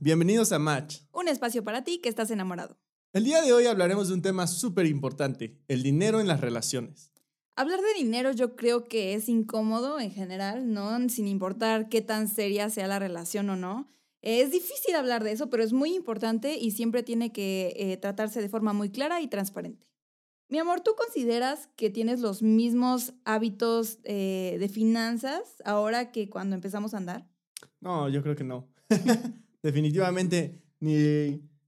bienvenidos a Match. Un espacio para ti que estás enamorado. El día de hoy hablaremos de un tema súper importante, el dinero en las relaciones. Hablar de dinero yo creo que es incómodo en general, ¿no? Sin importar qué tan seria sea la relación o no. Es difícil hablar de eso, pero es muy importante y siempre tiene que eh, tratarse de forma muy clara y transparente. Mi amor, ¿tú consideras que tienes los mismos hábitos eh, de finanzas ahora que cuando empezamos a andar? No, yo creo que no. Definitivamente, ni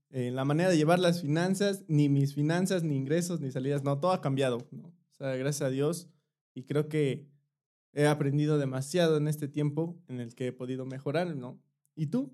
eh, la manera de llevar las finanzas, ni mis finanzas, ni ingresos, ni salidas, no, todo ha cambiado. ¿no? O sea, gracias a Dios. Y creo que he aprendido demasiado en este tiempo en el que he podido mejorar, ¿no? ¿Y tú?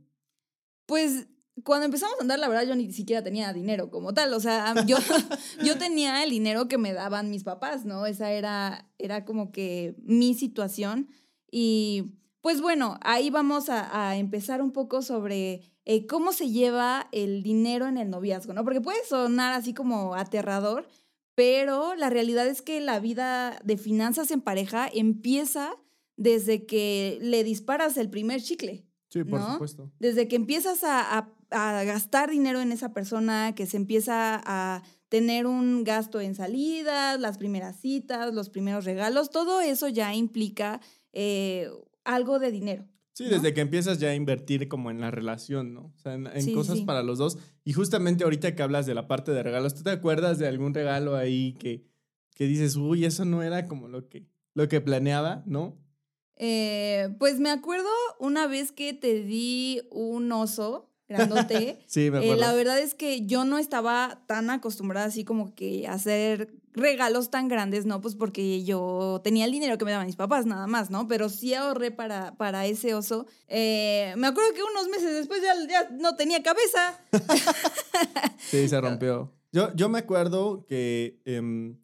Pues cuando empezamos a andar, la verdad, yo ni siquiera tenía dinero como tal. O sea, yo, yo tenía el dinero que me daban mis papás, ¿no? Esa era, era como que mi situación. Y pues bueno, ahí vamos a, empezar un poco sobre eh, cómo se lleva el dinero en el noviazgo, ¿no? Porque puede sonar así como aterrador, pero la realidad es que la vida de finanzas en pareja empieza desde que le disparas el primer chicle. Sí, por supuesto. Desde que empiezas a, a, gastar dinero en esa persona, que se empieza a tener un gasto en salidas, las primeras citas, los primeros regalos, todo eso ya implica eh, algo de dinero. Sí, desde que empiezas ya a invertir como en la relación, ¿no? O sea, en, cosas para los dos. Y justamente ahorita que hablas de la parte de regalos, ¿tú te acuerdas de algún regalo ahí que, que dices, uy, eso no era como lo que, lo que planeaba, ¿no? Eh, pues me acuerdo una vez que te di un oso grandote. sí, me eh, acuerdo. la verdad es que yo no estaba tan acostumbrada así como que a hacer regalos tan grandes, ¿no? Pues porque yo tenía el dinero que me daban mis papás, nada más, ¿no? Pero sí ahorré para, para ese oso. Eh, me acuerdo que unos meses después ya, ya no tenía cabeza. sí, se rompió. Yo, yo me acuerdo que em,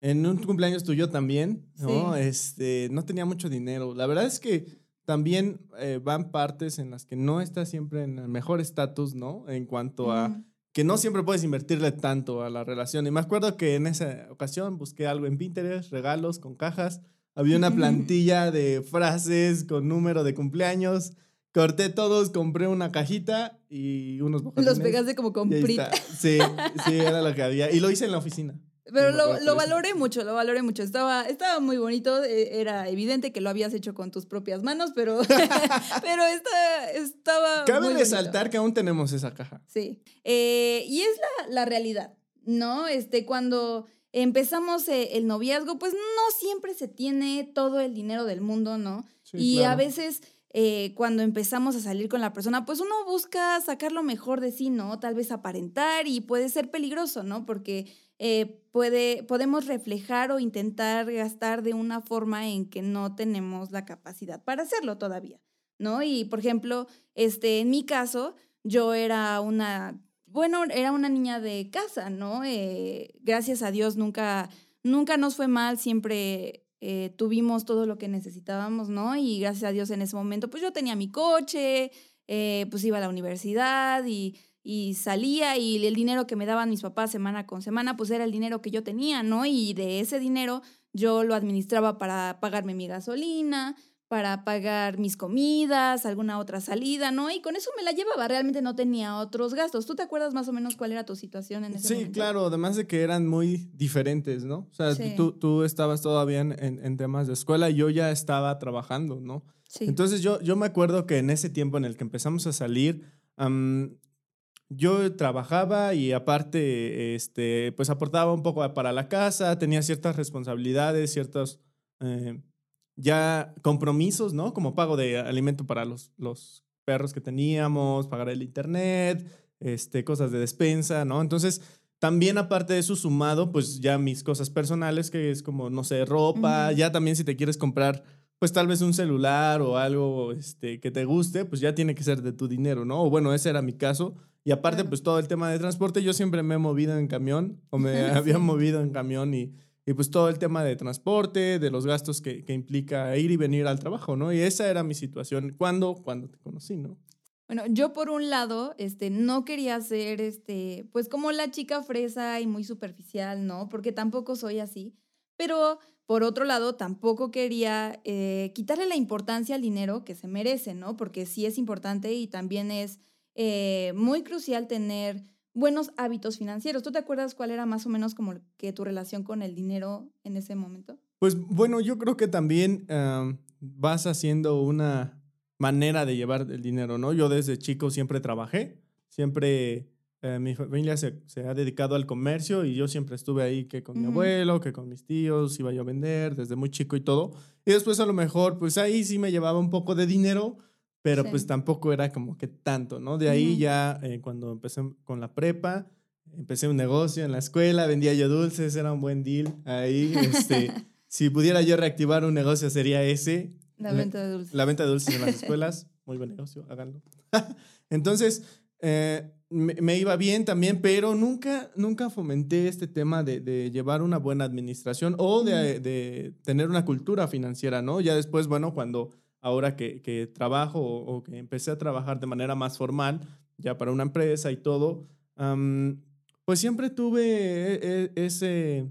en un cumpleaños tuyo también, ¿no? Este, no tenía mucho dinero. La verdad es que también eh, van partes en las que no estás siempre en el mejor estatus, ¿no? En cuanto a que no siempre puedes invertirle tanto a la relación. Y me acuerdo que en esa ocasión busqué algo en Pinterest, regalos con cajas. Había una plantilla de frases con número de cumpleaños. Corté todos, compré una cajita y unos Los pegaste como con Sí, sí, era lo que había. Y lo hice en la oficina. Pero lo, lo, valoré mucho, lo valoré mucho. Estaba, estaba muy bonito, e, era evidente que lo habías hecho con tus propias manos, pero, pero estaba... Cabe resaltar que aún tenemos esa caja. Sí. Eh, y es la, la, realidad, ¿no? Este, cuando empezamos eh, el noviazgo, pues no siempre se tiene todo el dinero del mundo, ¿no? y a veces... Eh, cuando empezamos a salir con la persona, pues uno busca sacar lo mejor de sí, ¿no? Tal vez aparentar y puede ser peligroso, ¿no? Porque eh, puede, podemos reflejar o intentar gastar de una forma en que no tenemos la capacidad para hacerlo todavía, ¿no? Y, por ejemplo, este, en mi caso, yo era una, bueno, era una niña de casa, ¿no? Eh, gracias a Dios nunca, nunca nos fue mal, siempre eh, tuvimos todo lo que necesitábamos, ¿no? Y gracias a Dios en ese momento, pues yo tenía mi coche, pues iba a la universidad y y salía y el dinero que me daban mis papás semana con semana, pues era el dinero que yo tenía, ¿no? Y de ese dinero yo lo administraba para pagarme mi gasolina, para pagar mis comidas, alguna otra salida, ¿no? Y con eso me la llevaba, realmente no tenía otros gastos. ¿Tú te acuerdas más o menos cuál era tu situación en ese sí, momento? Sí, claro, además de que eran muy diferentes, ¿no? O sea, tú, tú, estabas todavía en, en, temas de escuela y yo ya estaba trabajando, ¿no? Sí. Entonces yo, yo me acuerdo que en ese tiempo en el que empezamos a salir, yo trabajaba y aparte, este, pues aportaba un poco para la casa, tenía ciertas responsabilidades, ciertos eh, ya compromisos, ¿no? Como pago de alimento para los, los perros que teníamos, pagar el internet, este, cosas de despensa, ¿no? Entonces, también aparte de eso sumado, pues ya mis cosas personales, que es como, no sé, ropa, ya también si te quieres comprar pues tal vez un celular o algo este, que te guste, pues ya tiene que ser de tu dinero, ¿no? O bueno, ese era mi caso. Y aparte, pues todo el tema de transporte, yo siempre me he movido en camión o me había movido en camión y, y, pues todo el tema de transporte, de los gastos que, que, implica ir y venir al trabajo, ¿no? Y esa era mi situación cuando, cuando te conocí, ¿no? Bueno, yo por un lado, este, no quería ser, este, pues como la chica fresa y muy superficial, ¿no? Porque tampoco soy así. Pero por otro lado, tampoco quería eh, quitarle la importancia al dinero que se merece, ¿no? Porque sí es importante y también es eh, muy crucial tener buenos hábitos financieros. ¿Tú te acuerdas cuál era más o menos como que tu relación con el dinero en ese momento? Pues bueno, yo creo que también vas haciendo una manera de llevar el dinero, ¿no? Yo desde chico siempre trabajé, siempre eh, mi familia se, se, ha dedicado al comercio y yo siempre estuve ahí que con mi abuelo, que con mis tíos, iba yo a vender desde muy chico y todo. Y después a lo mejor, pues ahí sí me llevaba un poco de dinero, pero pues tampoco era como que tanto, ¿no? De ahí ya eh, cuando empecé con la prepa, empecé un negocio en la escuela, vendía yo dulces, era un buen deal ahí. Este, si pudiera yo reactivar un negocio sería ese. La venta de dulces. La venta de dulces en las escuelas, muy buen negocio, háganlo. Entonces, eh, me, iba bien también, pero nunca, nunca fomenté este tema de, llevar una buena administración o de, de, tener una cultura financiera, ¿no? Ya después, bueno, cuando ahora que, que trabajo o, que empecé a trabajar de manera más formal, ya para una empresa y todo, pues siempre tuve e, e, ese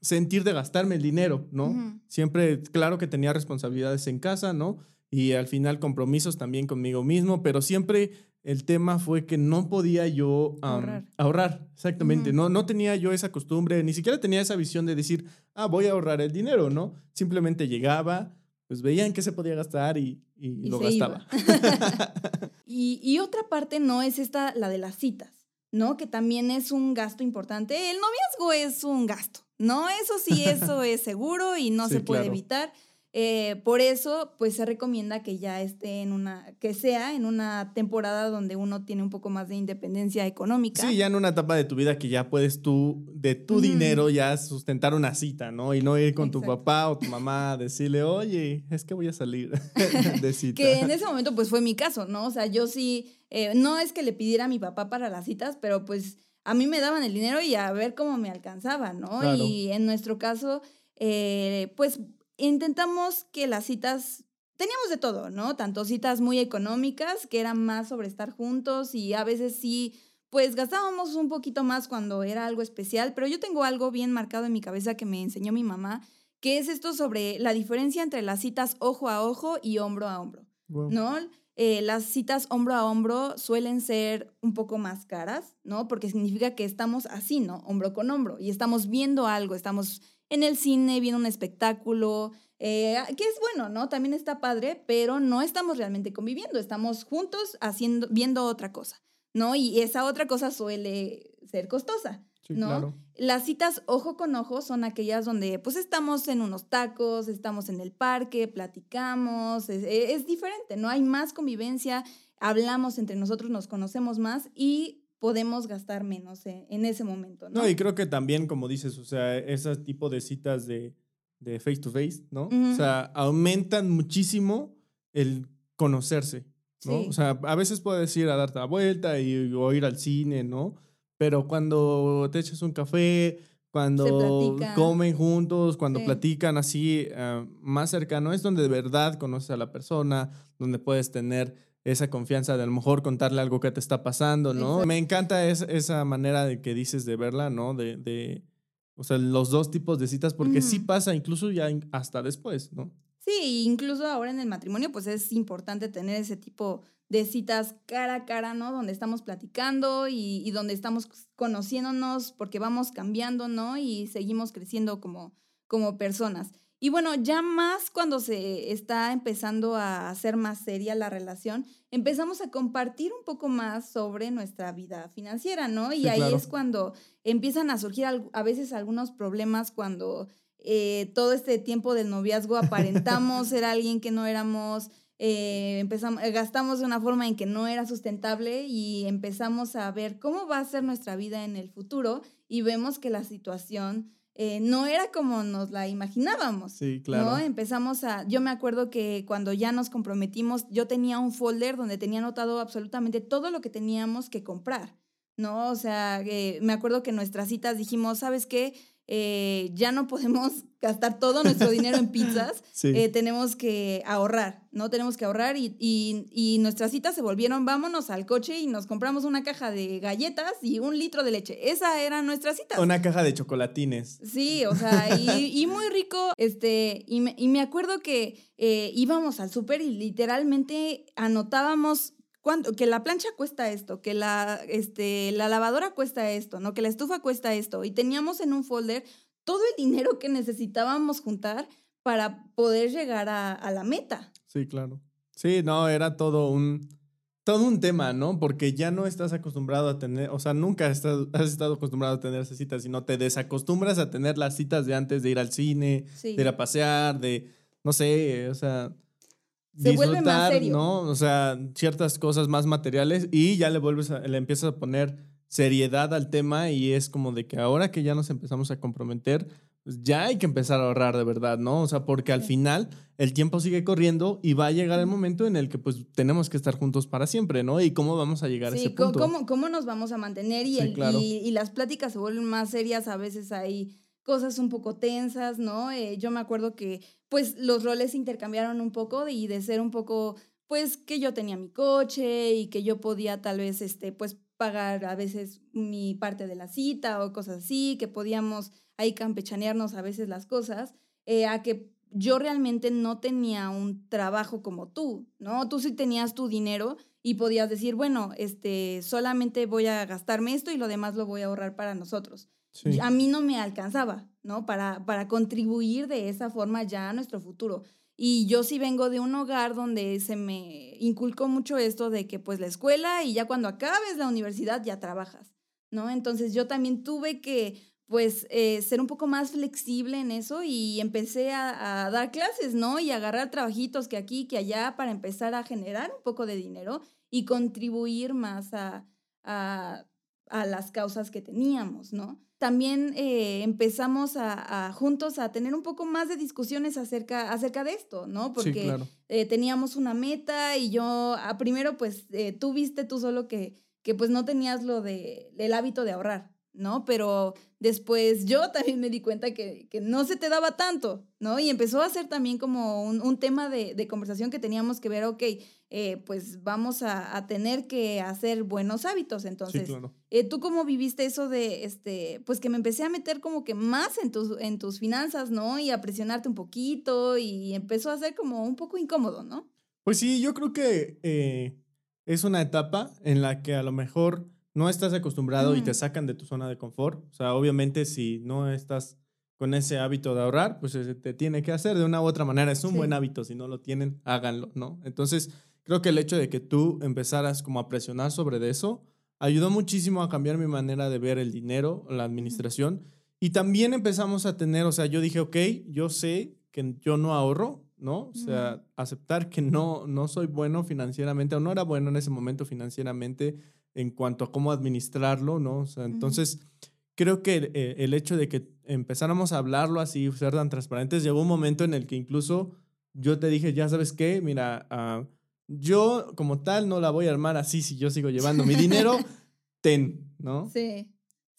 sentir de gastarme el dinero, ¿no? Siempre, claro que tenía responsabilidades en casa, ¿no? Y al final compromisos también conmigo mismo, pero siempre el tema fue que no podía yo ahorrar. exactamente. no, no tenía yo esa costumbre, ni siquiera tenía esa visión de decir, ah, voy a ahorrar el dinero, ¿no? Simplemente llegaba, pues veían qué se podía gastar y, lo gastaba. y, y, otra parte no es esta, la de las citas, ¿no? Que también es un gasto importante. El noviazgo es un gasto, ¿no? Eso sí, eso es seguro y no se puede evitar. Eh, por eso, pues se recomienda que ya esté en una, que sea en una temporada donde uno tiene un poco más de independencia económica. Sí, ya en una etapa de tu vida que ya puedes tú, de tu dinero, ya sustentar una cita, ¿no? Y no ir con tu papá o tu mamá a decirle, oye, es que voy a salir de cita. que en ese momento, pues fue mi caso, ¿no? O sea, yo sí, eh, no es que le pidiera a mi papá para las citas, pero pues a mí me daban el dinero y a ver cómo me alcanzaba, ¿no? Y en nuestro caso, eh, pues intentamos que las citas, teníamos de todo, ¿no? Tanto citas muy económicas, que eran más sobre estar juntos y a veces sí, pues gastábamos un poquito más cuando era algo especial, pero yo tengo algo bien marcado en mi cabeza que me enseñó mi mamá, que es esto sobre la diferencia entre las citas ojo a ojo y hombro a hombro, ¿no? Eh, las citas hombro a hombro suelen ser un poco más caras, ¿no? Porque significa que estamos así, ¿no? Hombro con hombro y estamos viendo algo, estamos en el cine, viendo un espectáculo, eh, que es bueno, ¿no? También está padre, pero no estamos realmente conviviendo, estamos juntos haciendo, viendo otra cosa, ¿no? Y esa otra cosa suele ser costosa. ¿no? Las citas ojo con ojo son aquellas donde pues estamos en unos tacos, estamos en el parque, platicamos, es, es, diferente, ¿no? Hay más convivencia, hablamos entre nosotros, nos conocemos más y podemos gastar menos en, ese momento, ¿no? No, y creo que también, como dices, o sea, ese tipo de citas de, de face to face, ¿no? O sea, aumentan muchísimo el conocerse, ¿no? O sea, a veces puedes ir a darte la vuelta y, o ir al cine, ¿no? Pero cuando te echas un café, cuando comen juntos, cuando platican así eh, más cercano, es donde de verdad conoces a la persona, donde puedes tener esa confianza de a lo mejor contarle algo que te está pasando, ¿no? Me encanta esa manera de que dices de verla, ¿no? De, de o sea, los dos tipos de citas, porque sí pasa incluso ya hasta después, ¿no? Sí, incluso ahora en el matrimonio, pues es importante tener ese tipo de citas cara a cara, ¿no? Donde estamos platicando y, y donde estamos conociéndonos porque vamos cambiando, ¿no? Y seguimos creciendo como, como personas. Y bueno, ya más cuando se está empezando a hacer más seria la relación, empezamos a compartir un poco más sobre nuestra vida financiera, ¿no? Y ahí es cuando empiezan a surgir a veces algunos problemas cuando eh, todo este tiempo del noviazgo aparentamos ser alguien que no éramos, eh, empezamos, gastamos de una forma en que no era sustentable y empezamos a ver cómo va a ser nuestra vida en el futuro y vemos que la situación eh, no era como nos la imaginábamos. Sí, claro. ¿no? Empezamos a, yo me acuerdo que cuando ya nos comprometimos, yo tenía un folder donde tenía anotado absolutamente todo lo que teníamos que comprar, ¿no? O sea, eh, me acuerdo que en nuestras citas dijimos, ¿sabes qué? Eh, ya no podemos gastar todo nuestro dinero en pizzas, eh, tenemos que ahorrar, ¿no? Tenemos que ahorrar y, y, nuestras citas se volvieron, vámonos al coche y nos compramos una caja de galletas y un litro de leche. Esa era nuestra cita. Una caja de chocolatines. Sí, o sea, y, muy rico, este, y me, acuerdo que eh, íbamos al súper y literalmente anotábamos que la plancha cuesta esto, que la, este, la lavadora cuesta esto, ¿no? Que la estufa cuesta esto. Y teníamos en un folder todo el dinero que necesitábamos juntar para poder llegar a, la meta. Sí, claro. Sí, no, era todo un, todo un tema, ¿no? Porque ya no estás acostumbrado a tener, o sea, nunca has estado, has estado acostumbrado a tener esas citas, sino te desacostumbras a tener las citas de antes de ir al cine, de ir a pasear, de, no sé, o sea, se vuelve más serio. ¿no? O sea, ciertas cosas más materiales y ya le vuelves a, le empiezas a poner seriedad al tema y es como de que ahora que ya nos empezamos a comprometer, pues ya hay que empezar a ahorrar de verdad, ¿no? O sea, porque al final el tiempo sigue corriendo y va a llegar el momento en el que pues tenemos que estar juntos para siempre, ¿no? Y cómo vamos a llegar a ese punto. ¿cómo, ¿Cómo nos vamos a mantener? Y, y, las pláticas se vuelven más serias, a veces hay cosas un poco tensas, ¿no? Eh, yo me acuerdo que pues los roles se intercambiaron un poco y de ser un poco, pues que yo tenía mi coche y que yo podía tal vez, este, pues pagar a veces mi parte de la cita o cosas así, que podíamos ahí campechanearnos a veces las cosas, eh, a que yo realmente no tenía un trabajo como tú, ¿no? Tú sí tenías tu dinero y podías decir, bueno, este, solamente voy a gastarme esto y lo demás lo voy a ahorrar para nosotros. A mí no me alcanzaba, ¿no? Para, para contribuir de esa forma ya a nuestro futuro. Y yo sí vengo de un hogar donde se me inculcó mucho esto de que pues la escuela y ya cuando acabes la universidad ya trabajas, ¿no? Entonces yo también tuve que pues eh, ser un poco más flexible en eso y empecé a, dar clases, ¿no? Y agarrar trabajitos que aquí, que allá para empezar a generar un poco de dinero y contribuir más a, a, a las causas que teníamos, ¿no? también eh, empezamos a, juntos a tener un poco más de discusiones acerca, acerca de esto, ¿no? Porque eh, teníamos una meta y yo, a primero, pues, eh, tú viste tú solo que, que pues no tenías lo de, el hábito de ahorrar, ¿no? Pero después yo también me di cuenta que, que, no se te daba tanto, ¿no? Y empezó a ser también como un, un tema de, de, conversación que teníamos que ver, ok, eh, pues vamos a, a, tener que hacer buenos hábitos. Entonces, eh, ¿tú cómo viviste eso de, este, pues que me empecé a meter como que más en tus, en tus finanzas, ¿no? Y a presionarte un poquito y empezó a ser como un poco incómodo, ¿no? Pues sí, yo creo que eh, es una etapa en la que a lo mejor no estás acostumbrado y te sacan de tu zona de confort. O sea, obviamente si no estás con ese hábito de ahorrar, pues te tiene que hacer de una u otra manera. Es un buen hábito, si no lo tienen, háganlo, ¿no? Entonces, creo que el hecho de que tú empezaras como a presionar sobre eso, ayudó muchísimo a cambiar mi manera de ver el dinero, la administración. Y también empezamos a tener, o sea, yo dije, ok, yo sé que yo no ahorro, ¿no? O sea, aceptar que no, no soy bueno financieramente o no era bueno en ese momento financieramente en cuanto a cómo administrarlo, ¿no? O sea, entonces, creo que eh, el hecho de que empezáramos a hablarlo así, ser tan transparentes, llegó un momento en el que incluso yo te dije, ya sabes qué, mira, uh, yo como tal no la voy a armar así si yo sigo llevando mi dinero, ten, ¿no? Sí.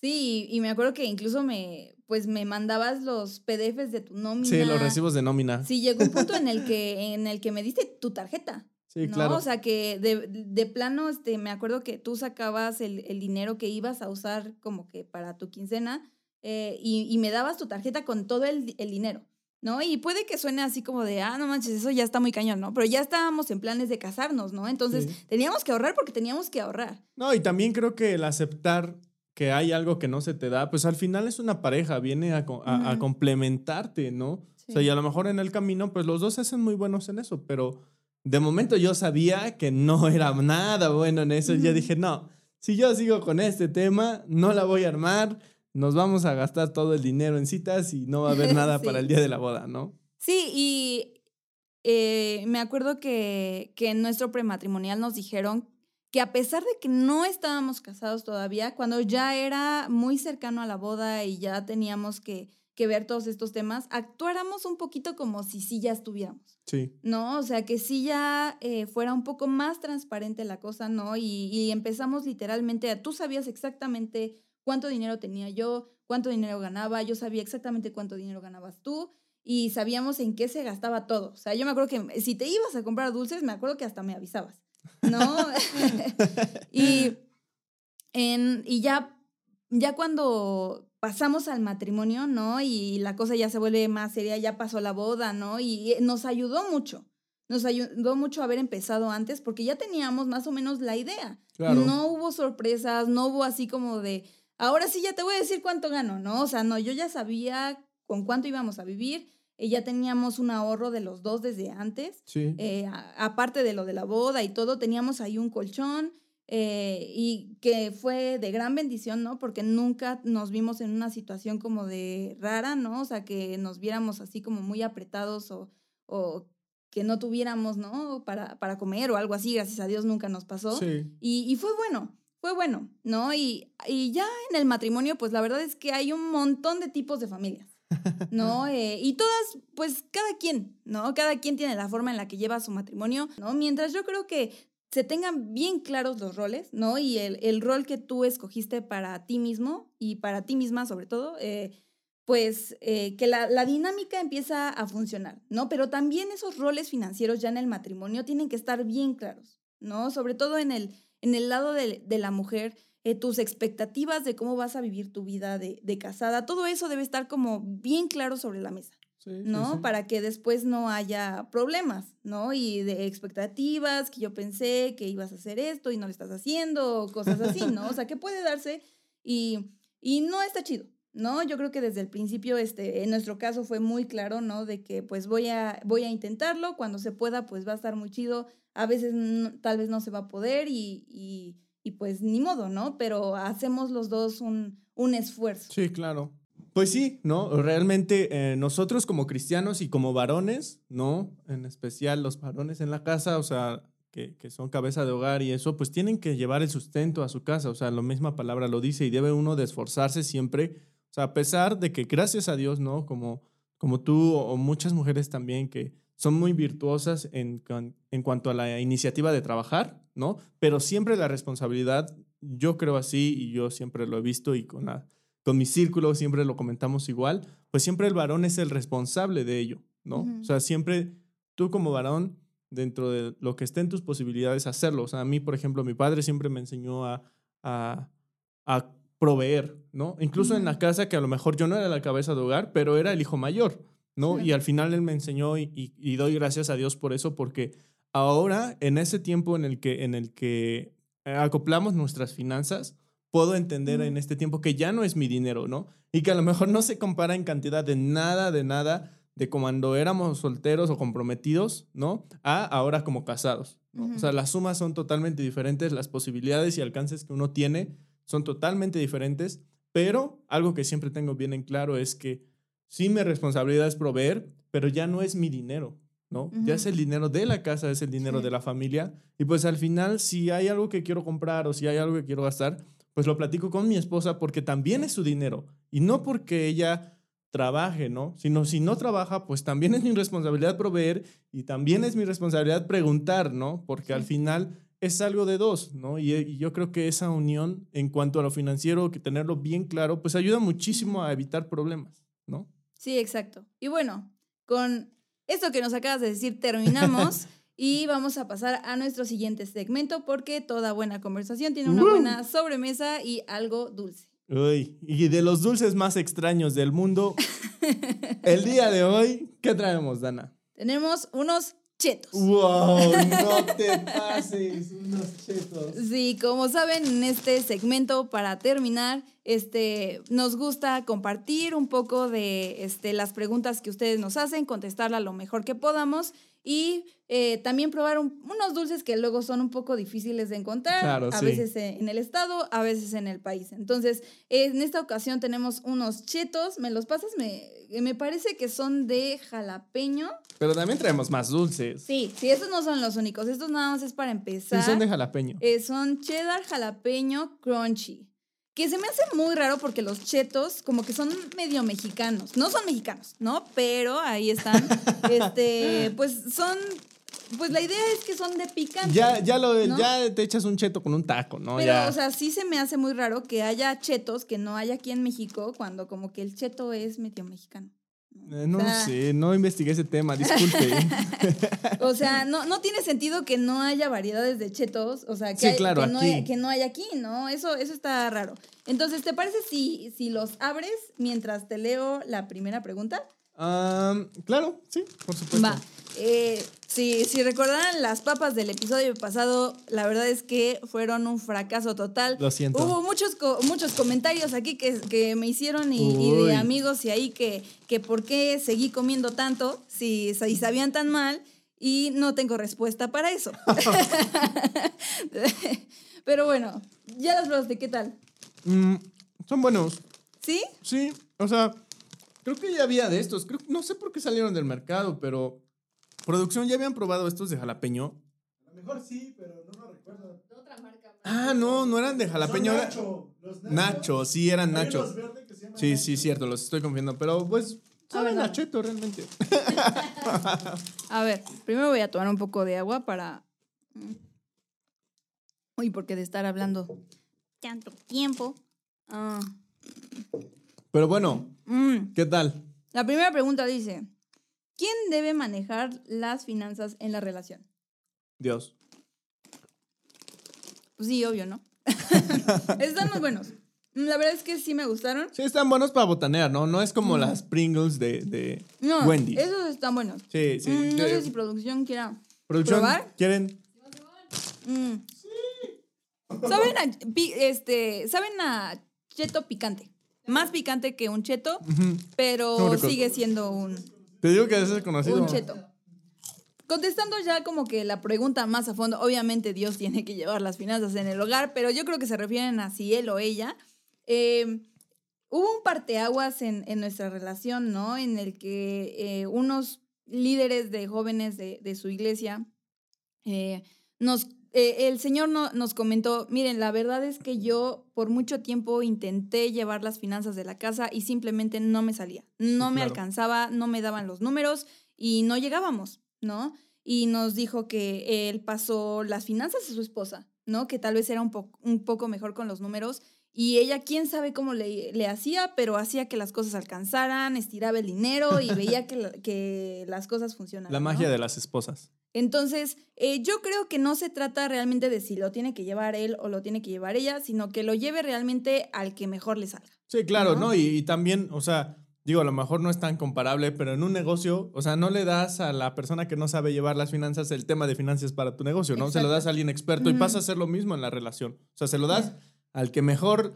Sí, y me acuerdo que incluso me, pues me mandabas los PDFs de tu nómina. Sí, los recibos de nómina. Sí, llegó un punto en el que, en el que me diste tu tarjeta. Sí, ¿no? claro. O sea, que de, de, plano, este, me acuerdo que tú sacabas el, el, dinero que ibas a usar como que para tu quincena eh, y, y, me dabas tu tarjeta con todo el, el, dinero, ¿no? Y puede que suene así como de, ah, no manches, eso ya está muy cañón, ¿no? Pero ya estábamos en planes de casarnos, ¿no? Entonces teníamos que ahorrar porque teníamos que ahorrar. No, y también creo que el aceptar que hay algo que no se te da, pues al final es una pareja, viene a, a, a complementarte, ¿no? O sea, y a lo mejor en el camino, pues los dos se hacen muy buenos en eso, pero de momento yo sabía que no era nada bueno en eso. Ya dije, no, si yo sigo con este tema, no la voy a armar, nos vamos a gastar todo el dinero en citas y no va a haber nada para el día de la boda, ¿no? Sí, y eh, me acuerdo que, que en nuestro prematrimonial nos dijeron que a pesar de que no estábamos casados todavía, cuando ya era muy cercano a la boda y ya teníamos que que ver todos estos temas, actuáramos un poquito como si sí ya estuviéramos. Sí. ¿No? O sea, que sí ya eh, fuera un poco más transparente la cosa, ¿no? Y, empezamos literalmente, a, tú sabías exactamente cuánto dinero tenía yo, cuánto dinero ganaba, yo sabía exactamente cuánto dinero ganabas tú y sabíamos en qué se gastaba todo. O sea, yo me acuerdo que si te ibas a comprar dulces, me acuerdo que hasta me avisabas, ¿no? y, en, y ya, ya cuando pasamos al matrimonio, ¿no? Y la cosa ya se vuelve más seria, ya pasó la boda, ¿no? Y nos ayudó mucho, nos ayudó mucho haber empezado antes porque ya teníamos más o menos la idea. No hubo sorpresas, no hubo así como de, ahora sí ya te voy a decir cuánto gano, ¿no? O sea, no, yo ya sabía con cuánto íbamos a vivir, eh, ya teníamos un ahorro de los dos desde antes, sí. Eh, aparte de lo de la boda y todo, teníamos ahí un colchón. Eh, y que fue de gran bendición, ¿no? Porque nunca nos vimos en una situación como de rara, ¿no? O sea, que nos viéramos así como muy apretados o, o que no tuviéramos, ¿no? Para, para comer o algo así, gracias a Dios nunca nos pasó. Y, y, fue bueno, fue bueno, ¿no? Y, y, ya en el matrimonio, pues la verdad es que hay un montón de tipos de familias, ¿no? Eh, y todas, pues cada quien, ¿no? Cada quien tiene la forma en la que lleva su matrimonio, ¿no? Mientras yo creo que se tengan bien claros los roles, ¿no? Y el, el rol que tú escogiste para ti mismo y para ti misma sobre todo, eh, pues eh, que la, dinámica empieza a funcionar, ¿no? Pero también esos roles financieros ya en el matrimonio tienen que estar bien claros, ¿no? Sobre todo en el, en el lado de, la mujer, eh, tus expectativas de cómo vas a vivir tu vida de, casada, todo eso debe estar como bien claro sobre la mesa. ¿No? Para que después no haya problemas, ¿no? Y de expectativas, que yo pensé que ibas a hacer esto y no lo estás haciendo, cosas así, ¿no? O sea, que puede darse y, y no está chido, ¿no? Yo creo que desde el principio, este, en nuestro caso fue muy claro, ¿no? De que pues voy a, voy a intentarlo, cuando se pueda pues va a estar muy chido, a veces tal vez no se va a poder y, y, y, pues ni modo, ¿no? Pero hacemos los dos un, un esfuerzo. Sí, claro. Pues sí, ¿no? Realmente eh, nosotros como cristianos y como varones, ¿no? En especial los varones en la casa, o sea, que, que, son cabeza de hogar y eso, pues tienen que llevar el sustento a su casa, o sea, la misma palabra lo dice y debe uno de esforzarse siempre o sea, a pesar de que gracias a Dios, ¿no? Como, como tú o muchas mujeres también que son muy virtuosas en, en cuanto a la iniciativa de trabajar, ¿no? Pero siempre la responsabilidad, yo creo así y yo siempre lo he visto y con, la, con mi círculo siempre lo comentamos igual, pues siempre el varón es el responsable de ello, ¿no? O sea, siempre tú como varón, dentro de lo que esté en tus posibilidades, hacerlo. O sea, a mí, por ejemplo, mi padre siempre me enseñó a, a, a proveer, ¿no? Incluso en la casa que a lo mejor yo no era la cabeza de hogar, pero era el hijo mayor, ¿no? Y al final él me enseñó y, doy gracias a Dios por eso, porque ahora, en ese tiempo en el que, en el que acoplamos nuestras finanzas, puedo entender en este tiempo que ya no es mi dinero, ¿no? Y que a lo mejor no se compara en cantidad de nada, de nada, de cuando éramos solteros o comprometidos, ¿no? A ahora como casados. O sea, las sumas son totalmente diferentes, las posibilidades y alcances que uno tiene son totalmente diferentes, pero algo que siempre tengo bien en claro es que sí mi responsabilidad es proveer, pero ya no es mi dinero, ¿no? Ya es el dinero de la casa, es el dinero de la familia. Y pues al final, si hay algo que quiero comprar o si hay algo que quiero gastar, pues lo platico con mi esposa porque también es su dinero. Y no porque ella trabaje, ¿no? Sino si no trabaja, pues también es mi responsabilidad proveer y también es mi responsabilidad preguntar, ¿no? Porque al final es algo de dos, ¿no? Y, yo creo que esa unión en cuanto a lo financiero, que tenerlo bien claro, pues ayuda muchísimo a evitar problemas, ¿no? Sí, exacto. Y bueno, con esto que nos acabas de decir, terminamos y vamos a pasar a nuestro siguiente segmento porque toda buena conversación tiene una buena sobremesa y algo dulce. Uy, y de los dulces más extraños del mundo, el día de hoy, ¿qué traemos, Dana? Tenemos unos chetos. ¡Wow! No te pases, unos chetos. Sí, como saben, en este segmento, para terminar, este, nos gusta compartir un poco de este, las preguntas que ustedes nos hacen, contestarla lo mejor que podamos y eh, también probar unos dulces que luego son un poco difíciles de encontrar, a veces en el estado, a veces en el país. Entonces, en esta ocasión tenemos unos chetos, ¿me los pasas? Me, me parece que son de jalapeño. Pero también traemos más dulces. Sí, sí, estos no son los únicos, estos nada más es para empezar. Sí, son de jalapeño. Eh, son cheddar jalapeño crunchy. Que se me hace muy raro porque los chetos como que son medio mexicanos. No son mexicanos, ¿no? Pero ahí están. este, pues son pues la idea es que son de picante. Ya, ya, lo, ya te echas un cheto con un taco, ¿no? Pero, o sea, sí se me hace muy raro que haya chetos que no haya aquí en México cuando como que el cheto es medio mexicano. Eh, no sé, no investigué ese tema, disculpe. o sea, no, no tiene sentido que no haya variedades de chetos, o sea, que, que, no, hay, que no hay aquí, ¿no? Eso, eso está raro. Entonces, ¿te parece si, si los abres mientras te leo la primera pregunta? claro, sí, por supuesto. Va. Eh, si recordarán las papas del episodio pasado, la verdad es que fueron un fracaso total. Lo siento. Hubo muchos, muchos comentarios aquí que, que me hicieron y, de amigos y ahí que, que por qué seguí comiendo tanto si, si sabían tan mal y no tengo respuesta para eso. Pero bueno, ya las probaste, ¿qué tal? Mm, son buenos. ¿Sí? Sí, o sea, creo que ya había de estos. Creo, no sé por qué salieron del mercado, pero producción ya habían probado estos de jalapeño. A lo mejor sí, pero no lo recuerdo. De otra marca. Ah, no, no eran de jalapeño. Nacho, Nacho, sí, eran Nacho. Sí, sí, cierto, los estoy confiando. Pero pues Sabe Nacheto realmente. a ver, primero voy a tomar un poco de agua para. Mm. Uy, porque de estar hablando tanto tiempo. Ah. Pero bueno, mm. ¿qué tal? La primera pregunta dice: ¿Quién debe manejar las finanzas en la relación? Dios. Pues sí, obvio, ¿no? Están muy buenos. La verdad es que sí me gustaron. Sí, están buenos para botanear, ¿no? No es como las Pringles de, de no, Wendy. Esos están buenos. Sí, sí. Mm, no sé si producción quiera ¿Producción probar. ¿Quieren? Mm. Sí. Saben a, este, saben a cheto picante. Más picante que un cheto, pero sigue siendo un... Te digo que es conocido. Un cheto. Contestando ya como que la pregunta más a fondo, obviamente Dios tiene que llevar las finanzas en el hogar, pero yo creo que se refieren a si él o ella. Em, hubo un parteaguas en, en nuestra relación, ¿no? En el que eh, unos líderes de jóvenes de, de su iglesia eh, nos eh, el Señor no, nos comentó, miren, la verdad es que yo por mucho tiempo intenté llevar las finanzas de la casa y simplemente no me salía, no me alcanzaba, no me daban los números y no llegábamos, ¿no? Y nos dijo que él pasó las finanzas a su esposa, ¿no? Que tal vez era un, un poco mejor con los números y ella, quién sabe cómo le, le, hacía, pero hacía que las cosas alcanzaran, estiraba el dinero y veía que, que las cosas funcionaban. La magia de las esposas. Entonces, eh, yo creo que no se trata realmente de si lo tiene que llevar él o lo tiene que llevar ella, sino que lo lleve realmente al que mejor le salga. Sí, claro, ¿no? Y, también, o sea, digo, a lo mejor no es tan comparable, pero en un negocio, o sea, no le das a la persona que no sabe llevar las finanzas el tema de finanzas para tu negocio, ¿no? Se lo das a alguien experto y pasa a ser lo mismo en la relación. O sea, se lo das al que mejor,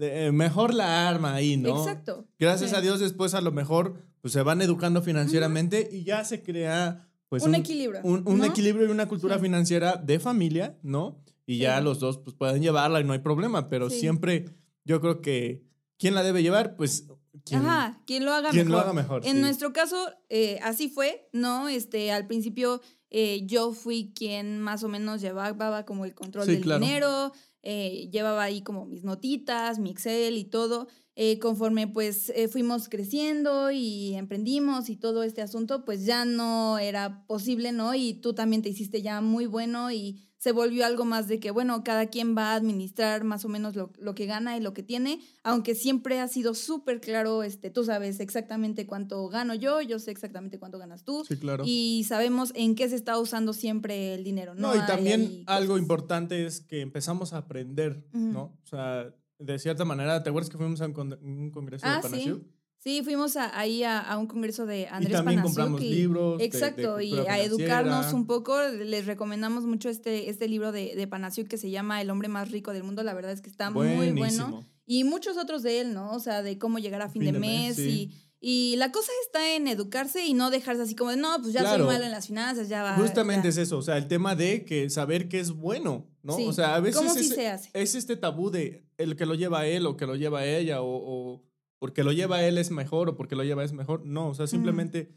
eh, mejor la arma ahí, ¿no? Exacto. Gracias a Dios después a lo mejor pues se van educando financieramente y ya se crea pues un, equilibrio. Un, equilibrio y una cultura financiera de familia, ¿no? Y ya los dos pues pueden llevarla y no hay problema, pero siempre yo creo que ¿quién la debe llevar? Pues quien, Ajá, quien lo haga quien mejor. lo haga mejor. En nuestro caso, eh, así fue, ¿no? Este, al principio eh, yo fui quien más o menos llevaba como el control del dinero, eh, llevaba ahí como mis notitas, mi Excel y todo. Eh, conforme pues eh, fuimos creciendo y emprendimos y todo este asunto, pues ya no era posible, ¿no? Y tú también te hiciste ya muy bueno y se volvió algo más de que, bueno, cada quien va a administrar más o menos lo, lo que gana y lo que tiene, aunque siempre ha sido súper claro, este, tú sabes exactamente cuánto gano yo, yo sé exactamente cuánto ganas tú. Sí, claro. Y sabemos en qué se está usando siempre el dinero, ¿no? No, y también algo importante es que empezamos a aprender, ¿no? O sea, de cierta manera, ¿te acuerdas que fuimos a un, congreso de Panasiuk? Sí. Sí, fuimos a, ahí a, un congreso de Andrés y también compramos libros. Exacto, y a educarnos un poco. Les recomendamos mucho este, este libro de, de Panasiuk que se llama El hombre más rico del mundo. La verdad es que está muy bueno. Y muchos otros de él, ¿no? O sea, de cómo llegar a fin, de, mes, y... Y la cosa está en educarse y no dejarse así como de, no, pues ya soy malo en las finanzas, ya va. Justamente es eso, o sea, el tema de que saber que es bueno, ¿no? o sea, a veces ¿Cómo es, se hace? es este tabú de el que lo lleva a él o que lo lleva a ella o, porque lo lleva él es mejor o porque lo lleva es mejor. No, o sea, simplemente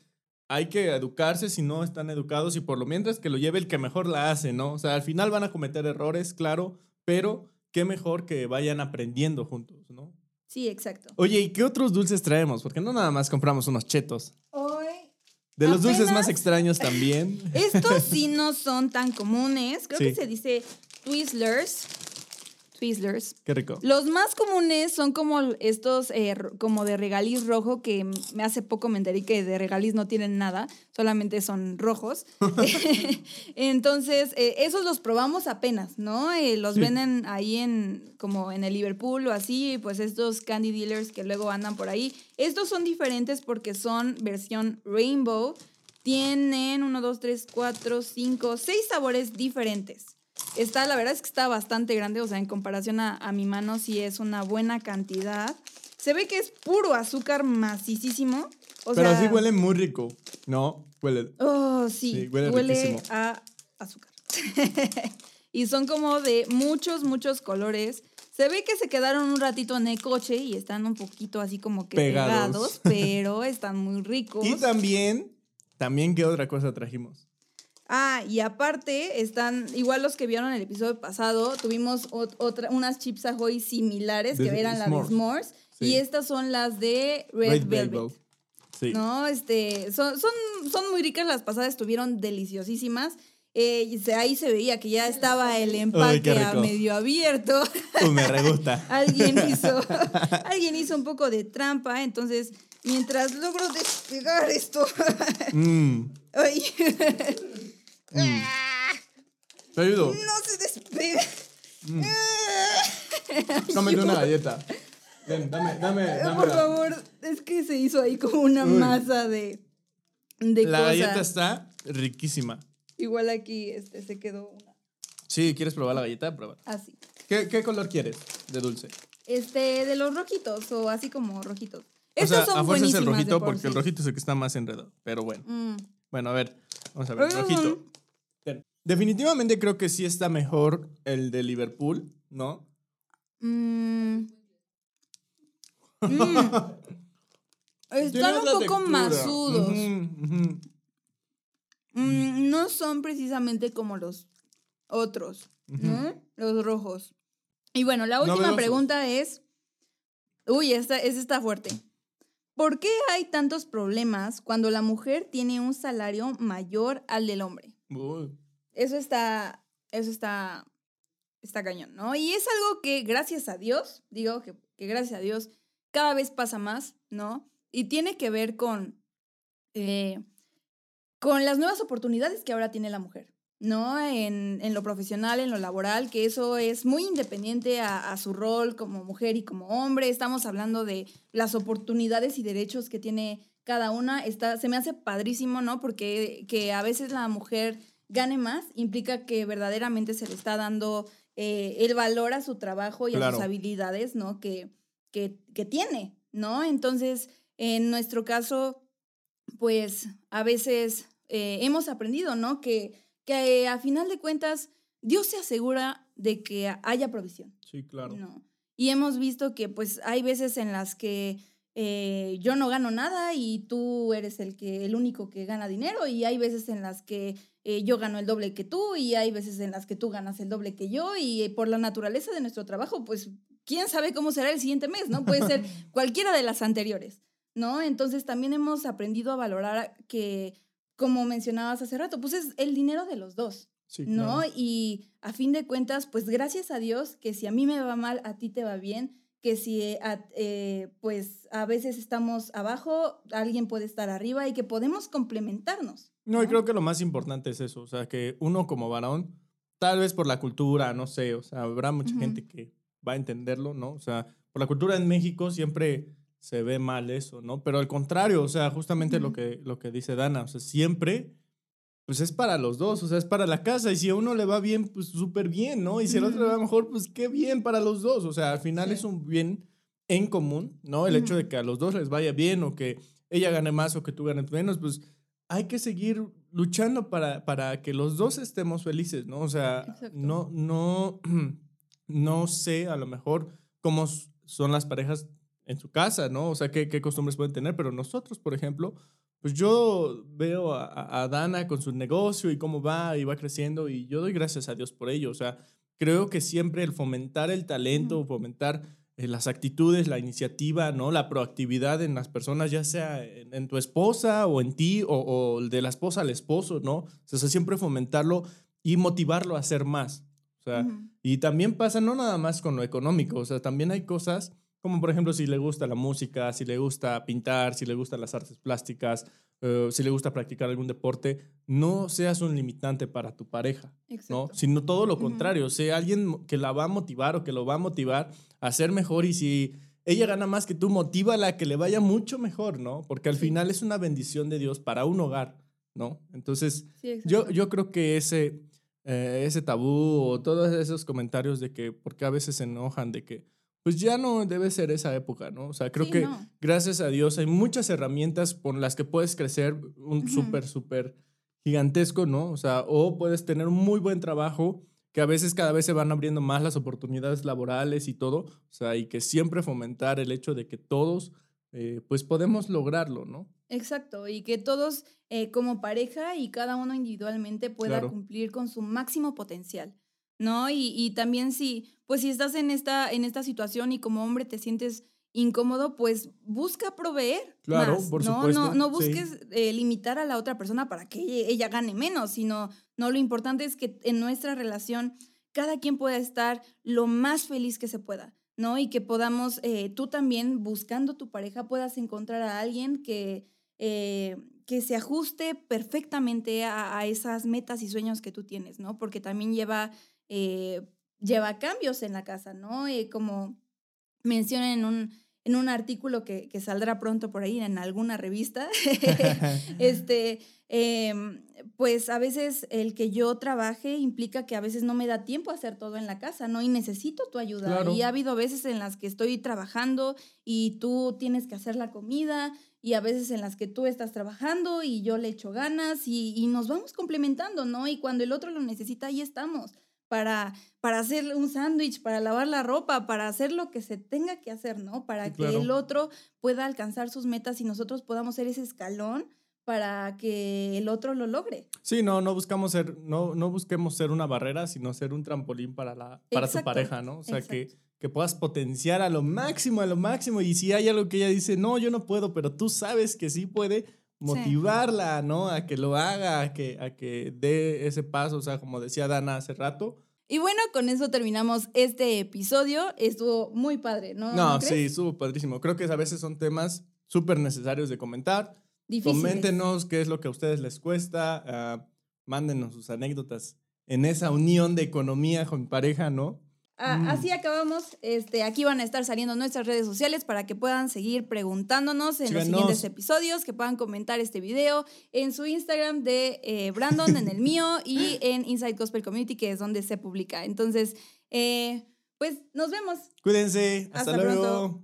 hay que educarse si no están educados y por lo mientras que lo lleve el que mejor la hace, ¿no? O sea, al final van a cometer errores, claro, pero qué mejor que vayan aprendiendo juntos, ¿no? Sí, exacto. Oye, ¿y qué otros dulces traemos? Porque no nada más compramos unos chetos. Hoy. De los dulces más extraños también. Estos sí no son tan comunes. Creo que se dice Twizzlers. Qué rico. Los más comunes son como estos, eh, como de regaliz rojo, que me hace poco me enteré que de regaliz no tienen nada, solamente son rojos. Entonces, eh, esos los probamos apenas, ¿no? Eh, los venden ahí en, como en el Liverpool o así, pues estos candy dealers que luego andan por ahí. Estos son diferentes porque son versión rainbow. Tienen 1, 2, 3, 4, 5, 6 sabores diferentes. Está, la verdad es que está bastante grande, o sea, en comparación a, mi mano sí es una buena cantidad. Se ve que es puro azúcar macicísimo. Pero así huele muy rico, ¿no? Huele. Oh, sí. huele, a azúcar. y son como de muchos, muchos colores. Se ve que se quedaron un ratito en el coche y están un poquito así como que pegados, pero están muy ricos. Y también, también, ¿qué otra cosa trajimos? Ah, y aparte están, igual los que vieron el episodio pasado, tuvimos otra, unas chips ahoy similares que eran las de S'mores. Y estas son las de Red, Velvet. Sí. ¿No? Este, son, son, son muy ricas, las pasadas estuvieron deliciosísimas. Eh, ahí se veía que ya estaba el empaque a medio abierto. me re gusta. alguien, hizo, alguien hizo un poco de trampa, entonces mientras logro despegar esto. mm. Mm. Te ayudo. No se despega. Mm. una galleta. Ven, dame, dame, dame. Por favor, es que se hizo ahí como una masa de, de La galleta está riquísima. Igual aquí este, se quedó una. Sí, ¿quieres probar la galleta? Prueba. Así. ¿Qué, ¿Qué color quieres de dulce? Este, de los rojitos o así como rojitos. Estos o sea, a fuerza es el rojito porque el rojito es el que está más enredado. Pero bueno. Mm. Bueno, a ver. Vamos a ver. Rojito. Definitivamente creo que sí está mejor el de Liverpool, ¿no? Mmm. Están un poco masudos. Mm, no son precisamente como los otros, ¿no? Los rojos. Y bueno, la última pregunta es. Uy, esta, esta está fuerte. ¿Por qué hay tantos problemas cuando la mujer tiene un salario mayor al del hombre? Eso está, eso está, está cañón, ¿no? Y es algo que gracias a Dios, digo que, que gracias a Dios, cada vez pasa más, ¿no? Y tiene que ver con, eh, con las nuevas oportunidades que ahora tiene la mujer. ¿no? En, en, lo profesional, en lo laboral, que eso es muy independiente a, a, su rol como mujer y como hombre. Estamos hablando de las oportunidades y derechos que tiene cada una. Está, se me hace padrísimo, ¿no? Porque que a veces la mujer gane más implica que verdaderamente se le está dando eh, el valor a su trabajo y a sus habilidades, ¿no? Que, que, que tiene, ¿no? Entonces, en nuestro caso, pues a veces eh, hemos aprendido, ¿no? Que que a final de cuentas Dios se asegura de que haya provisión. Sí, claro. ¿no? Y hemos visto que pues hay veces en las que eh, yo no gano nada y tú eres el, que, el único que gana dinero y hay veces en las que eh, yo gano el doble que tú y hay veces en las que tú ganas el doble que yo y por la naturaleza de nuestro trabajo pues quién sabe cómo será el siguiente mes, ¿no? Puede ser cualquiera de las anteriores, ¿no? Entonces también hemos aprendido a valorar que como mencionabas hace rato, pues es el dinero de los dos. ¿No? Y a fin de cuentas, pues gracias a Dios que si a mí me va mal, a ti te va bien, que si eh, pues a veces estamos abajo, alguien puede estar arriba y que podemos complementarnos. No, y creo que lo más importante es eso, o sea, que uno como varón, tal vez por la cultura, no sé, o sea, habrá mucha gente que va a entenderlo, ¿no? O sea, por la cultura en México siempre se ve mal eso, ¿no? Pero al contrario, o sea, justamente lo, que, lo que dice Dana, o sea, siempre, pues es para los dos, o sea, es para la casa, y si a uno le va bien, pues súper bien, ¿no? Y si al otro le va mejor, pues qué bien para los dos, o sea, al final es un bien en común, ¿no? El hecho de que a los dos les vaya bien o que ella gane más o que tú ganes menos, pues hay que seguir luchando para, para que los dos estemos felices, ¿no? O sea, no, no, no sé a lo mejor cómo son las parejas en su casa, ¿no? O sea, qué, qué costumbres pueden tener, pero nosotros, por ejemplo, pues yo veo a, Dana con su negocio y cómo va y va creciendo y yo doy gracias a Dios por ello. O sea, creo que siempre el fomentar el talento, fomentar eh, las actitudes, la iniciativa, ¿no? La proactividad en las personas, ya sea en, tu esposa o en ti o, o, de la esposa al esposo, ¿no? O sea, siempre fomentarlo y motivarlo a hacer más. O sea, y también pasa no nada más con lo económico, o sea, también hay cosas como por ejemplo si le gusta la música, si le gusta pintar, si le gustan las artes plásticas, eh, si le gusta practicar algún deporte, no seas un limitante para tu pareja, ¿no? Sino todo lo contrario, sea alguien que la va a motivar o que lo va a motivar a ser mejor y si ella gana más que tú, motívala que le vaya mucho mejor, ¿no? Porque al final es una bendición de Dios para un hogar, ¿no? Entonces, yo, yo creo que ese, eh, ese tabú o todos esos comentarios de que, porque a veces se enojan de que, pues ya no debe ser esa época, ¿no? O sea, creo que gracias a Dios hay muchas herramientas con las que puedes crecer un súper, súper gigantesco, ¿no? O sea, o puedes tener un muy buen trabajo, que a veces cada vez se van abriendo más las oportunidades laborales y todo, o sea, y que siempre fomentar el hecho de que todos, eh, pues podemos lograrlo, ¿no? Exacto, y que todos eh, como pareja y cada uno individualmente pueda cumplir con su máximo potencial. ¿No? Y, y, también si, pues si estás en esta, en esta situación y como hombre te sientes incómodo, pues busca proveer. Claro, por ¿no? supuesto. No, no busques eh, limitar a la otra persona para que ella, gane menos, sino, no, lo importante es que en nuestra relación cada quien pueda estar lo más feliz que se pueda. ¿no? Y que podamos, eh, tú también, buscando tu pareja, puedas encontrar a alguien que, eh, que se ajuste perfectamente a, a, esas metas y sueños que tú tienes, ¿no? Porque también lleva eh, lleva cambios en la casa, ¿no? Eh, como mencionan en un, en un artículo que, que, saldrá pronto por ahí en alguna revista, este, em, pues a veces el que yo trabaje implica que a veces no me da tiempo a hacer todo en la casa, ¿no? Y necesito tu ayuda. Y ha habido veces en las que estoy trabajando y tú tienes que hacer la comida y a veces en las que tú estás trabajando y yo le echo ganas y, y nos vamos complementando, ¿no? Y cuando el otro lo necesita, ahí estamos para, para hacer un sándwich, para lavar la ropa, para hacer lo que se tenga que hacer, ¿no? Para que el otro pueda alcanzar sus metas y nosotros podamos ser ese escalón para que el otro lo logre. Sí, no, no buscamos ser, no, no busquemos ser una barrera, sino ser un trampolín para la, para tu pareja, ¿no? O sea, que, que puedas potenciar a lo máximo, a lo máximo, y si hay algo que ella dice, no, yo no puedo, pero tú sabes que sí puede, motivarla, ¿no? A que lo haga, a que, a que dé ese paso, o sea, como decía Dana hace rato. Y bueno, con eso terminamos este episodio. Estuvo muy padre, ¿no? No, sí, estuvo padrísimo. Creo que a veces son temas súper necesarios de comentar. Difíciles. Coméntenos qué es lo que a ustedes les cuesta. Uh, mándenos sus anécdotas en esa unión de economía con pareja, ¿no? Mm. Así acabamos. Este, aquí van a estar saliendo nuestras redes sociales para que puedan seguir preguntándonos en los siguientes episodios, que puedan comentar este video en su Instagram de eh, Brandon, en el mío y en Inside Gospel Community, que es donde se publica. Entonces, eh, pues nos vemos. Cuídense. Hasta, luego.